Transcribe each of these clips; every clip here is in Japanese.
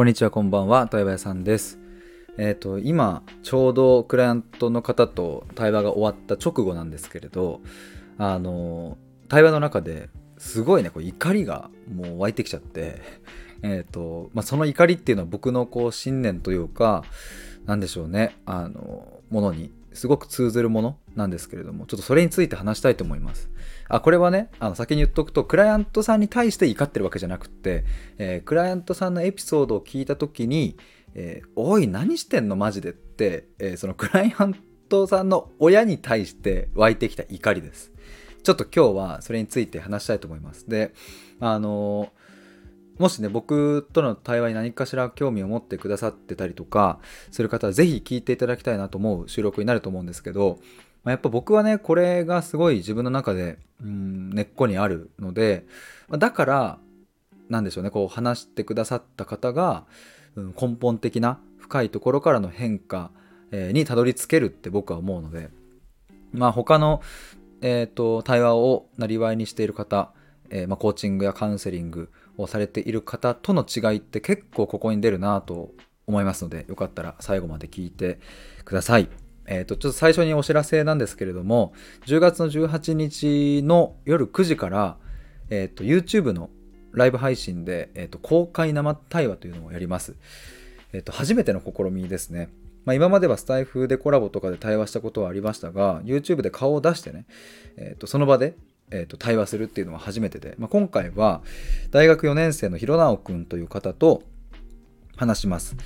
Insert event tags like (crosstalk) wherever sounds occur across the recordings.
こんにちは、こんばんは、対話屋さんです。えっ、と、今、ちょうどクライアントの方と対話が終わった直後なんですけれど、あの、対話の中ですごいね、こう怒りがもう湧いてきちゃって、えっ、と、まあ、その怒りっていうのは僕のこう信念というか、なんでしょうね、あの、ものにすごく通ずるものなんですけれども、ちょっとそれについて話したいと思います。あこれはねあの先に言っとくとクライアントさんに対して怒ってるわけじゃなくって、えークライアントさんのエピソードを聞いた時に「えーおい何してんの？マジで」って、えーそのクライアントさんの親に対して湧いてきた怒りです。ちょっと今日はそれについて話したいと思います。であのーもしね僕との対話に何かしら興味を持ってくださってたりとかする方はぜひ聞いていただきたいなと思う収録になると思うんですけどまあやっぱ僕はねこれがすごい自分の中でうん根っこにあるのでだからなんでしょうねこう話してくださった方が、うん根本的な深いところからの変化、えにたどり着けるって僕は思うのでまあ他の、えー、と対話をなりわいにしている方、えーまあ、コーチングやカウンセリングをされている方との違いって結構ここに出るなと思いますのでよかったら最後まで聞いてください。えー、とちょっと最初にお知らせなんですけれども10月の18日の夜9時から、えー、と YouTube のライブ配信で、えー、と公開生対話というのをやります。えー、と初めての試みですね。まあ、今まではスタイフでコラボとかで対話したことはありましたが YouTube で顔を出してね、えー、とその場で、えー、と対話するっていうのは初めてで、まあ、今回は大学4年生の弘直くんという方と話します。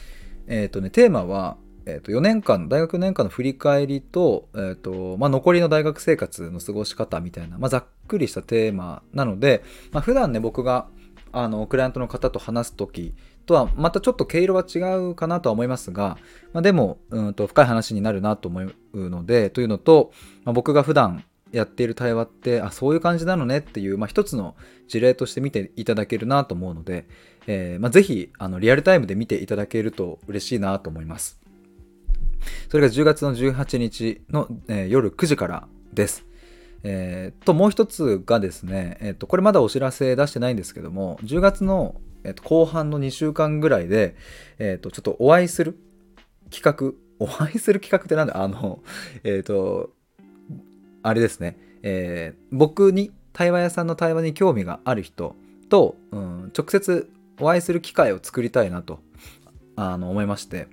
えっ、とねテーマは、えー、と4年間大学4年間の振り返りと,、えーとまあ、残りの大学生活の過ごし方みたいな、まあ、ざっくりしたテーマなので、まあ、普段ね僕があのクライアントの方と話す時とはまたちょっと毛色は違うかなとは思いますが、まあ、でもうんと深い話になるなと思うのでというのと、まあ、僕が普段やっている対話ってあそういう感じなのねっていう、まあ、一つの事例として見ていただけるなと思うので、えーまあ、ぜひあのリアルタイムで見ていただけると嬉しいなと思います。それが10月の18日の、えー夜9時からです。えーともう一つがですね、えーとこれまだお知らせ出してないんですけども10月の、えーと後半の2週間ぐらいで、えーとちょっとお会いする企画お会いする企画ってなんだ？あのえっ、とあれですね、えー僕に対話屋さんの対話に興味がある人と、うん、直接お会いする機会を作りたいなとあの思いまして。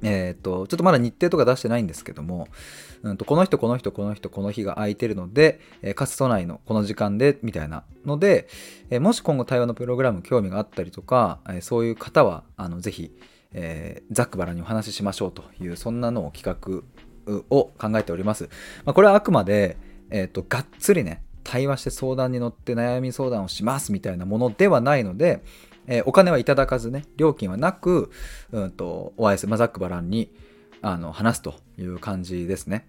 えっ、とちょっとまだ日程とか出してないんですけども、うん、とこの人この人この人この日が空いてるので、えーかつ都内のこの時間でみたいなので、えーもし今後対話のプログラム興味があったりとか、えーそういう方はあのぜひ、えーざっくばらにお話ししましょうというそんなのを企画を考えております。まあ、これはあくまで、えー、とがっつりね対話して相談に乗って悩み相談をしますみたいなものではないので、えーお金はいただかずね料金はなく、うん、とお会いする、まあ、ざっくばらんにあの話すという感じですね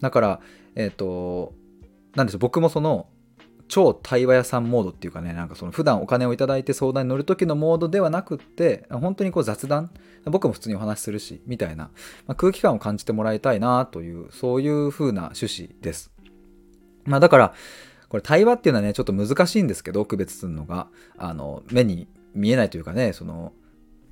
だからえっ、となんでしょう僕もその超対話屋さんモードっていうかねなんかその普段お金をいただいて相談に乗る時のモードではなくって本当にこう雑談僕も普通にお話しするしみたいな、まあ、空気感を感じてもらいたいなというそういう風な趣旨です。まあだからこれ対話っていうのはねちょっと難しいんですけど区別するのがあの目に見えないというかねその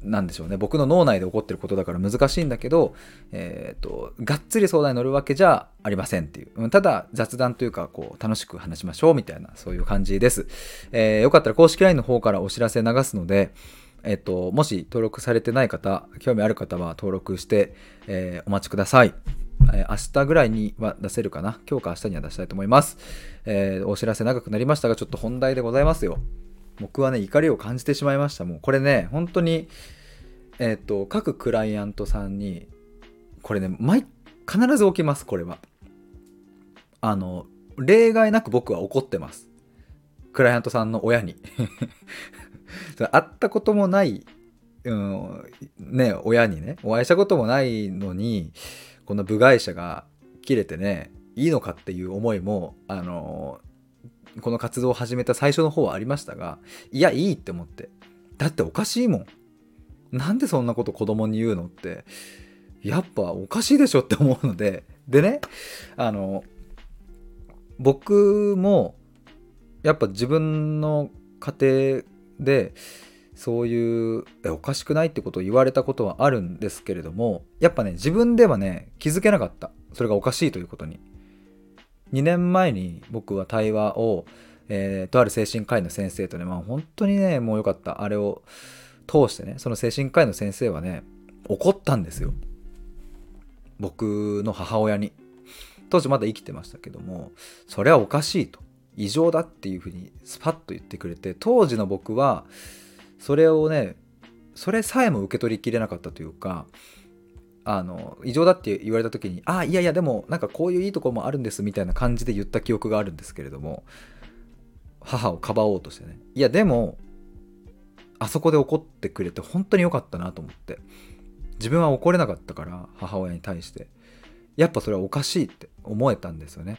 なんでしょうね。僕の脳内で起こってることだから難しいんだけど、えー、とがっつり相談に乗るわけじゃありませんっていう。うんただ雑談というかこう楽しく話しましょうみたいなそういう感じです、えーよかったら公式 LINE の方からお知らせ流すのでえっと、もし登録されてない方、興味ある方は登録して、えーお待ちください。え明日ぐらいには出せるかな。今日か明日には出したいと思います、えーお知らせ長くなりましたが、ちょっと本題でございますよ。僕はね、怒りを感じてしまいました。もうこれね、本当に、えっと、各クライアントさんに、これね、毎、必ず起きます、これは。あの、例外なく僕は怒ってます。クライアントさんの親に。(laughs) 会ったこともない、うん、ね、親にね、お会いしたこともないのに、この部外者が切れてね、いいのかっていう思いも、あの、この活動を始めた最初の方はありましたが、いや、いいって思って。だっておかしいもん。なんでそんなこと子供に言うのって、やっぱおかしいでしょって思うので、でね、あの、僕も、やっぱ自分の家庭でそういうえおかしくないってことを言われたことはあるんですけれどもやっぱね自分ではね気づけなかったそれがおかしいということに2年前に僕は対話を、えー、とある精神科医の先生とねまあ本当にねもうよかった。あれを通してねその精神科医の先生はね怒ったんですよ。僕の母親に。当時まだ生きてましたけどもそれはおかしいと。異常だっていうふうにスパッと言ってくれて当時の僕はそれをねそれさえも受け取りきれなかったというかあの異常だって言われた時にああいやいやでもなんかこういういいとこもあるんですみたいな感じで言った記憶があるんですけれども母をかばおうとしてね。いやでもあそこで怒ってくれて本当に良かったなと思って。自分は怒れなかったから母親に対して。やっぱそれはおかしいって思えたんですよね。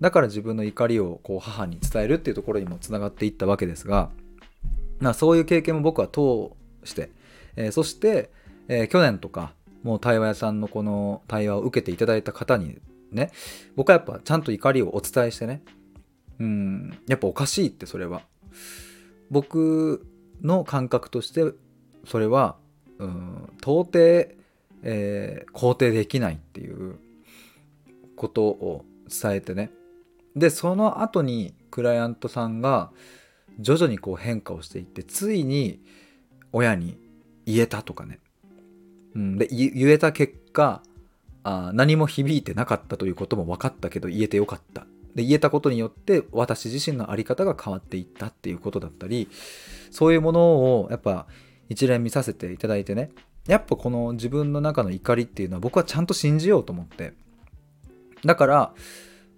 だから自分の怒りをこう母に伝えるっていうところにもつながっていったわけですがま、そういう経験も僕は通して、えー、そして、えー、去年とかもう対話屋さんのこの対話を受けていただいた方にね僕はやっぱちゃんと怒りをお伝えしてね。うんやっぱおかしいってそれは。僕の感覚としてそれはうん到底、えー、肯定できないっていうことを伝えてね。でその後にクライアントさんが徐々にこう変化をしていってついに親に言えたとかね、うん、で言えた結果あ何も響いてなかったということも分かったけど言えてよかった。で言えたことによって私自身の在り方が変わっていったっていうことだったりそういうものをやっぱ一連見させていただいてね。やっぱこの自分の中の怒りっていうのは僕はちゃんと信じようと思って。だから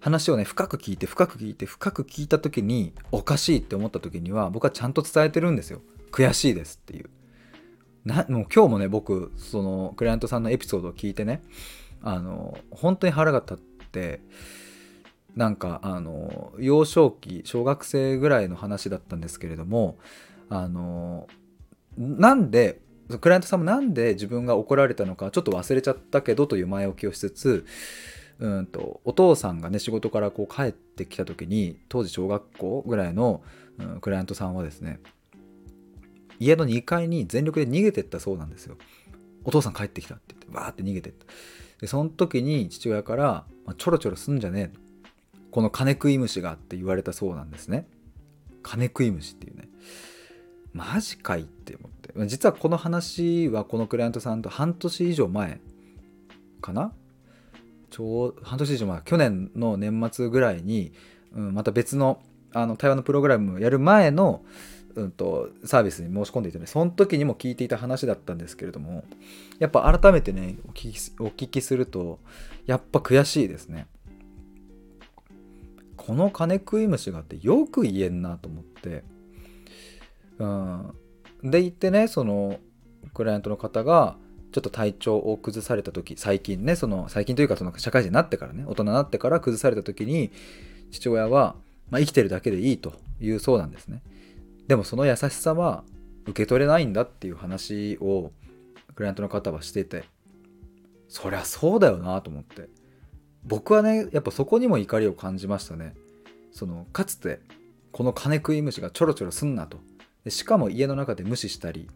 話をね深く聞いて深く聞いて深く聞いた時におかしいって思った時には僕はちゃんと伝えてるんですよ。悔しいですっていう。なもう今日もね僕そのクライアントさんのエピソードを聞いてねあの本当に腹が立ってなんかあの幼少期小学生ぐらいの話だったんですけれどもあのなんでクライアントさんもなんで自分が怒られたのかちょっと忘れちゃったけどという前置きをしつつうんとお父さんがね仕事からこう帰ってきた時に当時小学校ぐらいの、うん、クライアントさんはですね家の2階に全力で逃げてったそうなんですよ。お父さん帰ってきたって言ってわーって逃げてったでその時に父親から「まあ、ちょろちょろすんじゃねえ」この金食い虫がって言われたそうなんですね。金食い虫っていうね。マジかいって思って。実はこの話はこのクライアントさんと半年以上前かなちょう半年以上前去年の年末ぐらいに、うん、また別のあの対話のプログラムをやる前の、うんと、サービスに申し込んでいてねその時にも聞いていた話だったんですけれどもやっぱ改めてねお聞きお聞きするとやっぱ悔しいですね。この金食い虫があってよく言えんなと思って。うん。で言ってねそのクライアントの方がちょっと体調を崩された時最近ねその最近というかその社会人になってからね大人になってから崩された時に父親は、まあ、生きてるだけでいいというそうなんですね。でもその優しさは受け取れないんだっていう話をクライアントの方はしててそりゃそうだよなと思って。僕はねやっぱそこにも怒りを感じましたね。そのかつてこの金食い虫がちょろちょろすんなと。でしかも家の中で無視したり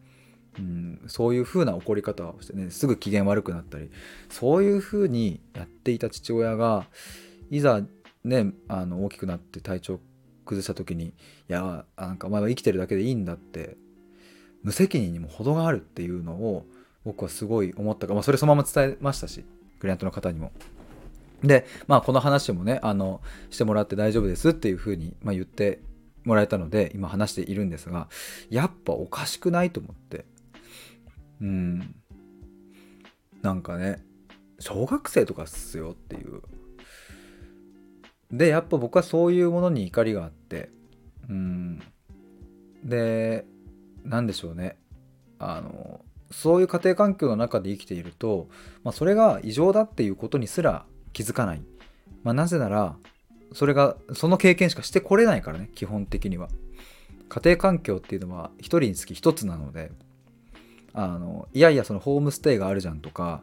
うん、そういう風な怒り方をしてねすぐ機嫌悪くなったりそういう風にやっていた父親がいざねあの大きくなって体調崩した時にいやなんかお前は生きてるだけでいいんだって無責任にも程があるっていうのを僕はすごい思ったか、まあ、それそのまま伝えましたしクライアントの方にも。でまあこの話もねあのしてもらって大丈夫ですっていうふうに、まあ、言ってもらえたので今話しているんですがやっぱおかしくないと思って。うん。なんかね小学生とかっすよっていう。でやっぱ僕はそういうものに怒りがあってうん。で何でしょうね。あのそういう家庭環境の中で生きていると、まあ、それが異常だっていうことにすら気づかない、まあ、なぜならそれがその経験しかしてこれないからね基本的には。家庭環境っていうのは一人につき一つなのであのいやいやそのホームステイがあるじゃんとか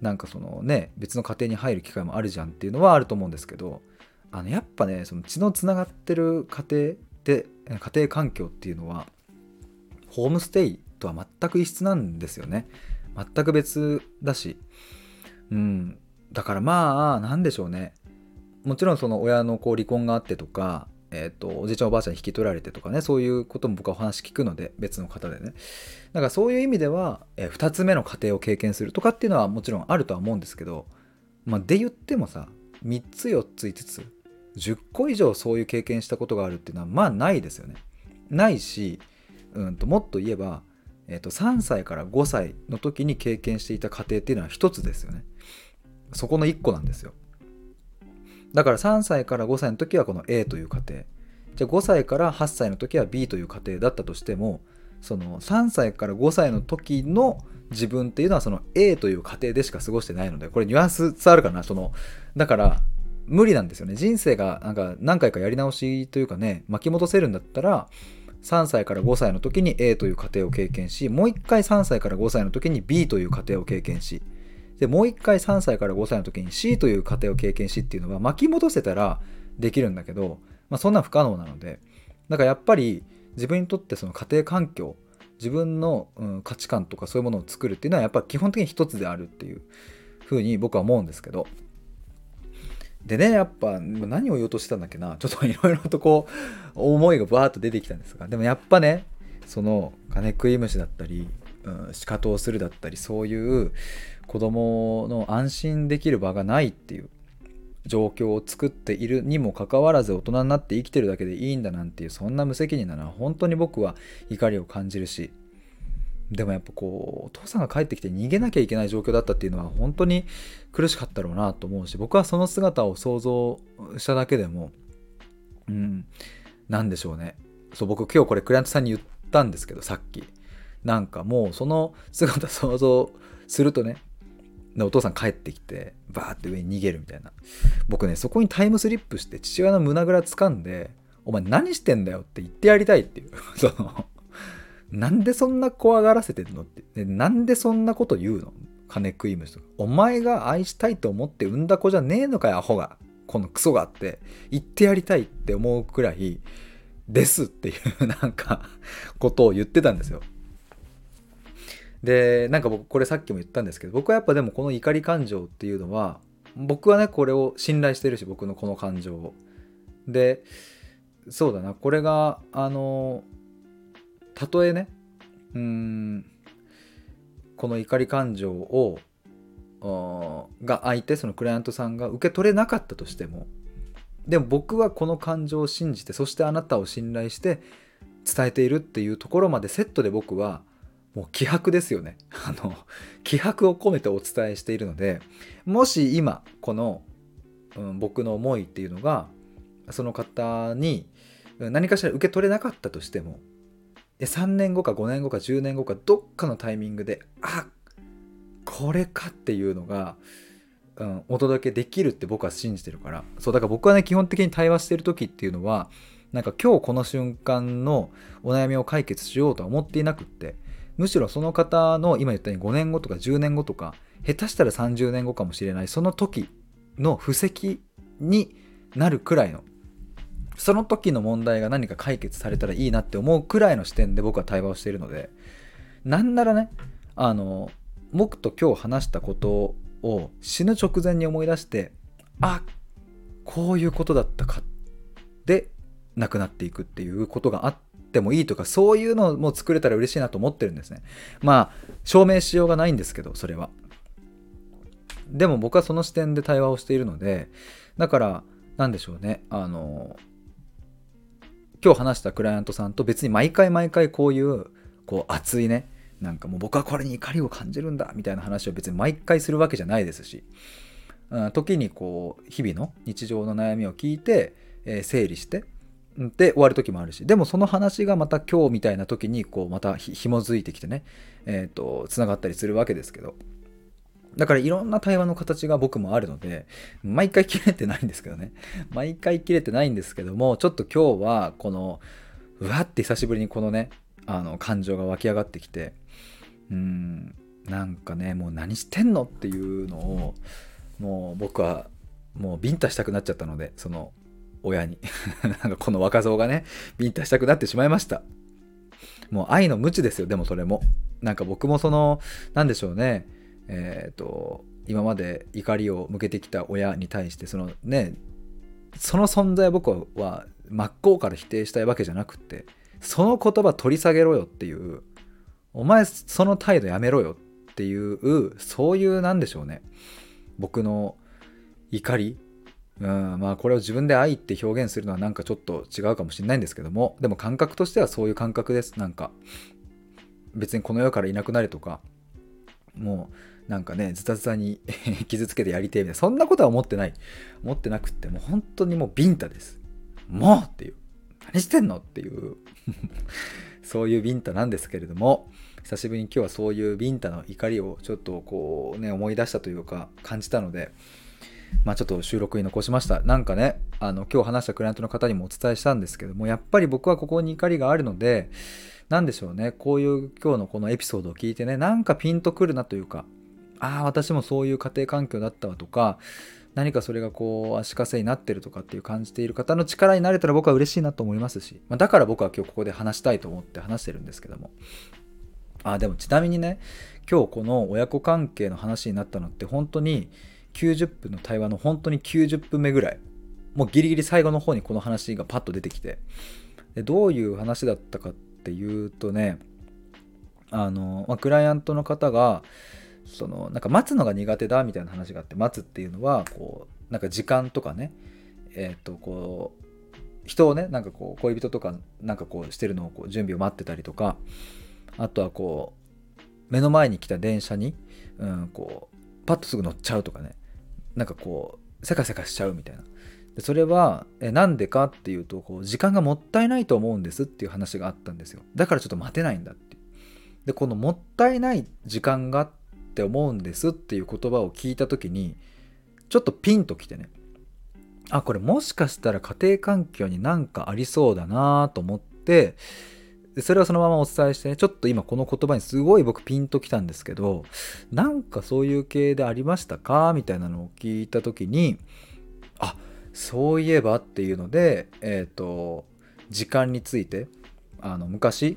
なんかそのね別の家庭に入る機会もあるじゃんっていうのはあると思うんですけどあのやっぱねその血のつながってる家庭で家庭環境っていうのはホームステイとは全く異質なんですよね。全く別だし。うん。だからまあなんでしょうね。もちろんその親のこう離婚があってとかえーと、おじいちゃんおばあちゃんに引き取られてとかねそういうことも僕はお話聞くので別の方でね。だからそういう意味では、えー、2つ目の家庭を経験するとかっていうのはもちろんあるとは思うんですけどまあで言ってもさ3つ4つ5つ10個以上そういう経験したことがあるっていうのはまあないですよね。ないし、うんと、もっと言えば、えーと、3歳から5歳の時に経験していた家庭っていうのは1つですよね。そこの1個なんですよ。だから3歳から5歳の時はこの A という家庭。じゃあ5歳から8歳の時は B という家庭だったとしてもその3歳から5歳の時の自分っていうのはその A という家庭でしか過ごしてないのでこれニュアンス伝わるかな？そのだから無理なんですよね。人生がなんか何回かやり直しというかね巻き戻せるんだったら3歳から5歳の時に A という家庭を経験しもう一回3歳から5歳の時に B という家庭を経験しでもう一回3歳から5歳の時に C という家庭を経験しっていうのは巻き戻せたらできるんだけど、まあ、そんな不可能なのでだからやっぱり自分にとってその家庭環境自分の、うん、価値観とかそういうものを作るっていうのはやっぱ基本的に一つであるっていうふうに僕は思うんですけどでねやっぱ何を言おうとしてたんだっけな。ちょっと (laughs) いろいろとこう思いがバーッと出てきたんですが。でもやっぱねその金食い虫だったり、うん、仕方をするだったりそういう子供の安心できる場がないっていう状況を作っているにもかかわらず大人になって生きてるだけでいいんだなんていうそんな無責任なのは本当に僕は怒りを感じるしでもやっぱこうお父さんが帰ってきて逃げなきゃいけない状況だったっていうのは本当に苦しかったろうなと思うし僕はその姿を想像しただけでもうん何でしょうね。そう僕今日これクライアントさんに言ったんですけどさっき。なんかもうその姿想像するとねでお父さん帰ってきてバーって上に逃げるみたいな。僕ねそこにタイムスリップして父親の胸ぐら掴んで「お前何してんだよ」って言ってやりたいっていう。(laughs) そのなんでそんな怖がらせてんのって。でなんでそんなこと言うの？金食い虫とか。お前が愛したいと思って産んだ子じゃねえのかよアホが。このクソがあって。言ってやりたいって思うくらいですっていう (laughs) なんかことを言ってたんですよ。でなんか僕これさっきも言ったんですけど僕はやっぱでもこの怒り感情っていうのは僕はねこれを信頼してるし僕のこの感情を。でそうだな。これがあのたとえねうんこの怒り感情をが相手そのクライアントさんが受け取れなかったとしてもでも僕はこの感情を信じてそしてあなたを信頼して伝えているっていうところまでセットで僕はもう気迫ですよね。(laughs) あの、気迫を込めてお伝えしているので、もし今、この、うん、僕の思いっていうのが、その方に何かしら受け取れなかったとしても、で3年後か5年後か10年後かどっかのタイミングで、あこれかっていうのが、うん、お届けできるって僕は信じてるから。そう、だから僕はね、基本的に対話してる時っていうのは、なんか今日この瞬間のお悩みを解決しようとは思っていなくって、むしろその方の今言ったように5年後とか10年後とか下手したら30年後かもしれないその時の布石になるくらいのその時の問題が何か解決されたらいいなって思うくらいの視点で僕は対話をしているのでなんならねあの僕と今日話したことを死ぬ直前に思い出してあこういうことだったかで亡くなっていくっていうことがあってもいいとかそういうのも作れたら嬉しいなと思ってるんですね。まあ証明しようがないんですけどそれは。でも僕はその視点で対話をしているのでだから何でしょうね。あの今日話したクライアントさんと別に毎回毎回こういうこう熱いねなんかもう僕はこれに怒りを感じるんだみたいな話を別に毎回するわけじゃないですし、うん、時にこう日々の日常の悩みを聞いて、え、整理してで終わる時もあるしでもその話がまた今日みたいな時にこうまたひもづいてきてねえっ、ー、とつながったりするわけですけど。だからいろんな対話の形が僕もあるので毎回切れてないんですけどね。(laughs) 毎回切れてないんですけどもちょっと今日はこのうわって久しぶりにこのねあの感情が湧き上がってきてうんなんかねもう何してんのっていうのをもう僕はもうビンタしたくなっちゃったのでその親に。(laughs) なんかこの若造がねビンタしたくなってしまいました。もう愛の無知ですよでもそれも。なんか僕もその何でしょうね。え、ー、と今まで怒りを向けてきた親に対してそのねその存在僕は真っ向から否定したいわけじゃなくてその言葉取り下げろよっていうお前その態度やめろよっていうそういうなんでしょうね。僕の怒りうんまあこれを自分で愛って表現するのはなんかちょっと違うかもしれないんですけどもでも感覚としてはそういう感覚です。なんか別にこの世からいなくなれとかもうなんかねズタズタに (laughs) 傷つけてやりてえみたいなそんなことは思ってない。思ってなくってもう本当にもうビンタです。もうっていう。何してんのっていう。(laughs) そういうビンタなんですけれども久しぶりに今日はそういうビンタの怒りをちょっとこうね思い出したというか感じたのでまあ、ちょっと収録に残しました。なんかね、あの今日話したクライアントの方にもお伝えしたんですけども、やっぱり僕はここに怒りがあるので、何でしょうね、こういう今日のこのエピソードを聞いてね、なんかピンとくるなというか、ああ、私もそういう家庭環境だったわとか、何かそれがこう足かせになってるとかっていう感じている方の力になれたら僕は嬉しいなと思いますし、まあ、だから僕は今日ここで話したいと思って話してるんですけども。あ、でもちなみにね、今日この親子関係の話になったのって本当に90分の対話の本当に90分目ぐらいもうギリギリ最後の方にこの話がパッと出てきてでどういう話だったかっていうとねあの、まあ、クライアントの方がそのなんか待つのが苦手だみたいな話があって待つっていうのはこうなんか時間とかねえっ、とこう人をねなんかこう恋人とかなんかこうしてるのをこう準備を待ってたりとかあとはこう目の前に来た電車に、うん、こうパッとすぐ乗っちゃうとかねなんかこうせかせかしちゃうみたいな。でそれはえなんでかっていうとこう時間がもったいないと思うんですっていう話があったんですよ。だからちょっと待てないんだってでこのもったいない時間がって思うんですっていう言葉を聞いた時にちょっとピンときてね。あこれもしかしたら家庭環境になんかありそうだなと思ってそれをそのままお伝えしてねちょっと今この言葉にすごい僕ピンときたんですけどなんかそういう系でありましたかみたいなのを聞いた時にあそういえばっていうのでえっ、ー、と時間についてあの昔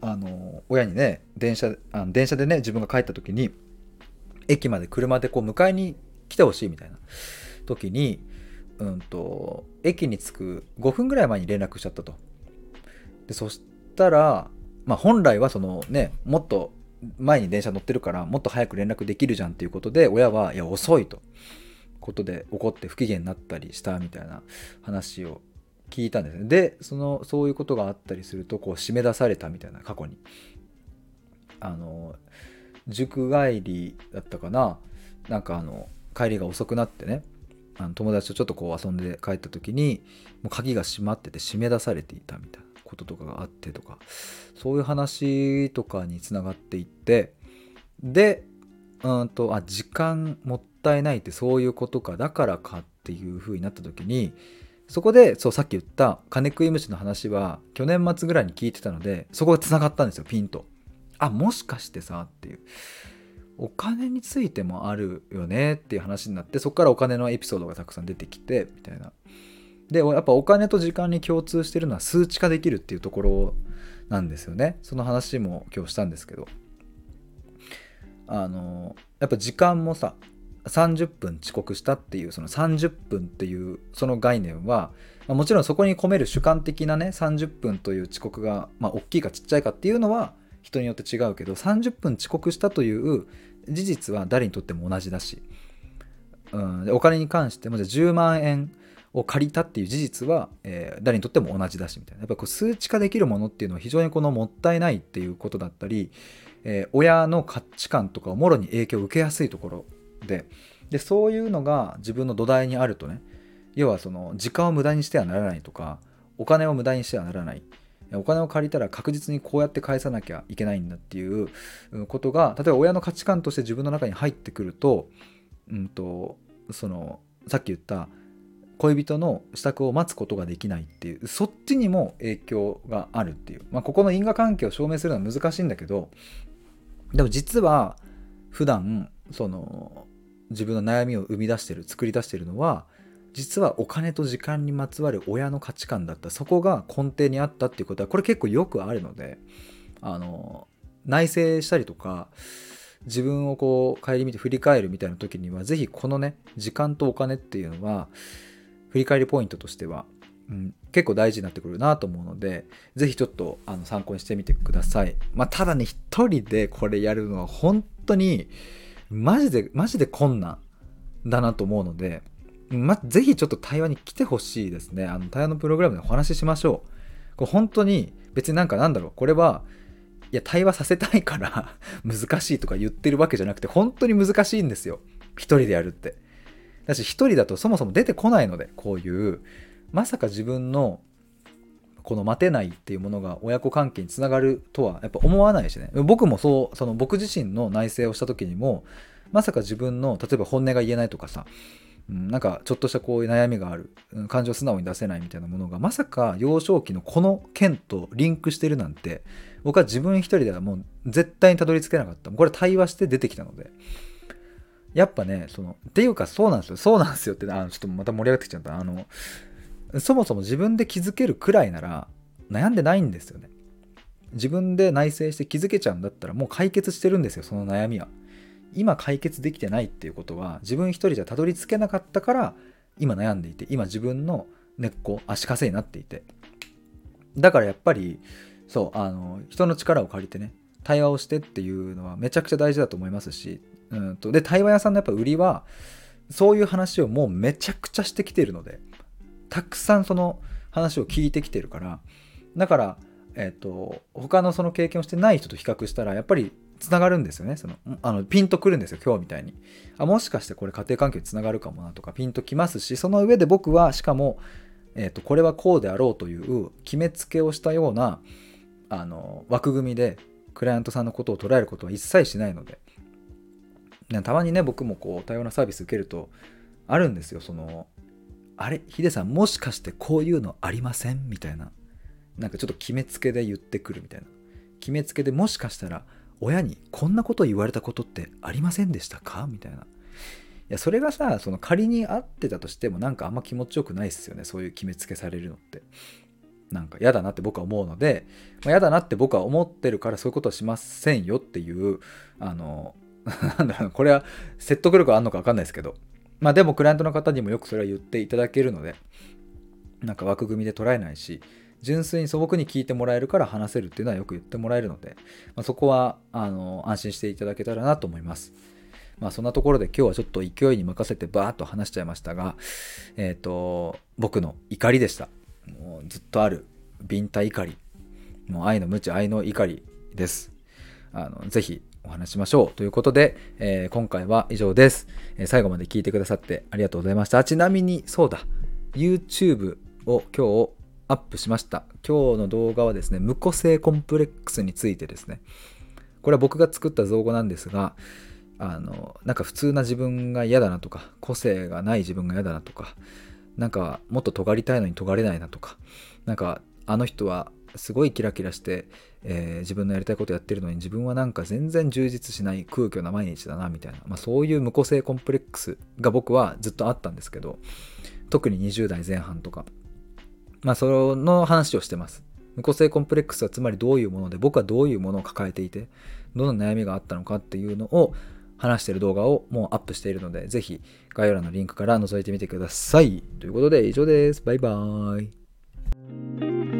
あの親にね電車あの電車でね自分が帰った時に駅まで車でこう迎えに来てほしいみたいな時にうんと駅に着く5分ぐらい前に連絡しちゃったと。でそしたら、まあ、本来はそのねもっと前に電車乗ってるからもっと早く連絡できるじゃんっていうことで親はいや遅いと。ことで怒って不機嫌になったりしたみたいな話を聞いたんですね。でそのそういうことがあったりするとこう締め出されたみたいな過去に。あの塾帰りだったかな。なんかあの帰りが遅くなってね。あの友達とちょっとこう遊んで帰った時にもう鍵が閉まってて締め出されていたみたいなこととかがあってとか。そういう話とかにつながっていって。でうんとあ時間もったいないってそういうことかだからかっていう風になった時にそこでそうさっき言った金食い虫の話は去年末ぐらいに聞いてたのでそこがつながったんですよピンと。あもしかしてさっていう。お金についてもあるよねっていう話になってそこからお金のエピソードがたくさん出てきてみたいなでやっぱお金と時間に共通してるのは数値化できるっていうところなんですよねその話も今日したんですけどあのやっぱ時間もさ30分遅刻したっていうその30分っていうその概念は、もちろんそこに込める主観的なね30分という遅刻が、まあ、大きいかちっちゃいかっていうのは人によって違うけど30分遅刻したという事実は誰にとっても同じだし、うん、お金に関してもじゃあ10万円を借りたっていう事実は、えー、誰にとっても同じだしみたいな。やっぱこう数値化できるものっていうのは非常にこのもったいないっていうことだったり、えー、親の価値観とかをもろに影響を受けやすいところででそういうのが自分の土台にあるとね要はその時間を無駄にしてはならないとかお金を無駄にしてはならない。お金を借りたら確実にこうやって返さなきゃいけないんだっていうことが例えば親の価値観として自分の中に入ってくると,、うんとそのさっき言った恋人の支度を待つことができないっていうそっちにも影響があるっていう、まあ、ここの因果関係を証明するのは難しいんだけどでも実は普段その自分の悩みを生み出してる作り出してるのは実はお金と時間にまつわる親の価値観だったそこが根底にあったっていうことはこれ結構よくあるのであの内省したりとか自分をこう顧みて振り返るみたいな時には是非このね時間とお金っていうのは振り返りポイントとしては、うん、結構大事になってくるなと思うので是非ちょっとあの参考にしてみてください。まあ、ただね一人でこれやるのは本当にマジでマジで困難だなと思うので、ま、ぜひちょっと対話に来てほしいですね。あの対話のプログラムでお話ししましょう。これ本当に別になんかなんだろうこれはいや対話させたいから (laughs) 難しいとか言ってるわけじゃなくて本当に難しいんですよ一人でやるってだし一人だとそもそも出てこないのでこういうまさか自分のこの待てないっていうものが親子関係につながるとはやっぱ思わないしね。僕もそうその僕自身の内省をした時にもまさか自分の例えば本音が言えないとかさうん、なんかちょっとしたこういう悩みがある感情を素直に出せないみたいなものがまさか幼少期のこの件とリンクしてるなんて僕は自分一人ではもう絶対にたどり着けなかった。これ対話して出てきたので。やっぱねそのっていうかそうなんですよ。そうなんですよってあちょっとまた盛り上がってきちゃった。あのそもそも自分で気づけるくらいなら悩んでないんですよね。自分で内省して気づけちゃうんだったらもう解決してるんですよその悩みは。今解決できてないっていうことは自分一人じゃたどり着けなかったから今悩んでいて今自分の根っこ足かせになっていて。だからやっぱりそうあの人の力を借りてね対話をしてっていうのはめちゃくちゃ大事だと思いますし、うんと、で対話屋さんのやっぱ売りはそういう話をもうめちゃくちゃしてきてるのでたくさんその話を聞いてきてるからだからえっ、ー、と他のその経験をしてない人と比較したらやっぱりつながるんですよね。そのあのピンとくるんですよ今日みたいに。あもしかしてこれ家庭環境につながるかもなとかピンときますしその上で僕はしかも、えーと、これはこうであろうという決めつけをしたようなあの枠組みでクライアントさんのことを捉えることは一切しないので。たまにね僕もこう多様なサービス受けるとあるんですよそのあれヒデさんもしかしてこういうのありません？みたいななんかちょっと決めつけで言ってくるみたいな決めつけでもしかしたら親にこんなこと言われたことってありませんでしたか？みたいな。いや、それがさ、その仮にあってたとしてもなんかあんま気持ちよくないっすよね。そういう決めつけされるのって。なんか嫌だなって僕は思うので、まあ、嫌だなって僕は思ってるからそういうことはしませんよっていう、あの、(laughs) なんだろう、これは説得力あるのかわかんないですけど、まあでもクライアントの方にもよくそれは言っていただけるので、なんか枠組みで捉えないし、純粋に素朴に聞いてもらえるから話せるっていうのはよく言ってもらえるので、まあ、そこはあの安心していただけたらなと思います。まあそんなところで今日はちょっと勢いに任せてバーッと話しちゃいましたが、えっ、ー、と、僕の怒りでした。もうずっとあるビンタ怒り。もう愛の無知、愛の怒りです。あのぜひお話しましょう。ということで、えー、今回は以上です、えー、最後まで聞いてくださってありがとうございました。ちなみに、そうだ、YouTube を今日アップしました。今日の動画はですね、無個性コンプレックスについてですね。これは僕が作った造語なんですが、あの、なんか普通な自分が嫌だなとか、個性がない自分が嫌だなとか、なんかもっと尖りたいのに尖れないなとか、なんかあの人はすごいキラキラして、えー、自分のやりたいことやってるのに自分はなんか全然充実しない空虚な毎日だなみたいな、まあ、そういう無個性コンプレックスが僕はずっとあったんですけど特に20代前半とかまあ、その話をしてます。無個性コンプレックスはつまりどういうもので、僕はどういうものを抱えていて、どんな悩みがあったのかっていうのを話してる動画をもうアップしているので、ぜひ概要欄のリンクから覗いてみてください。ということで以上です。バイバーイ。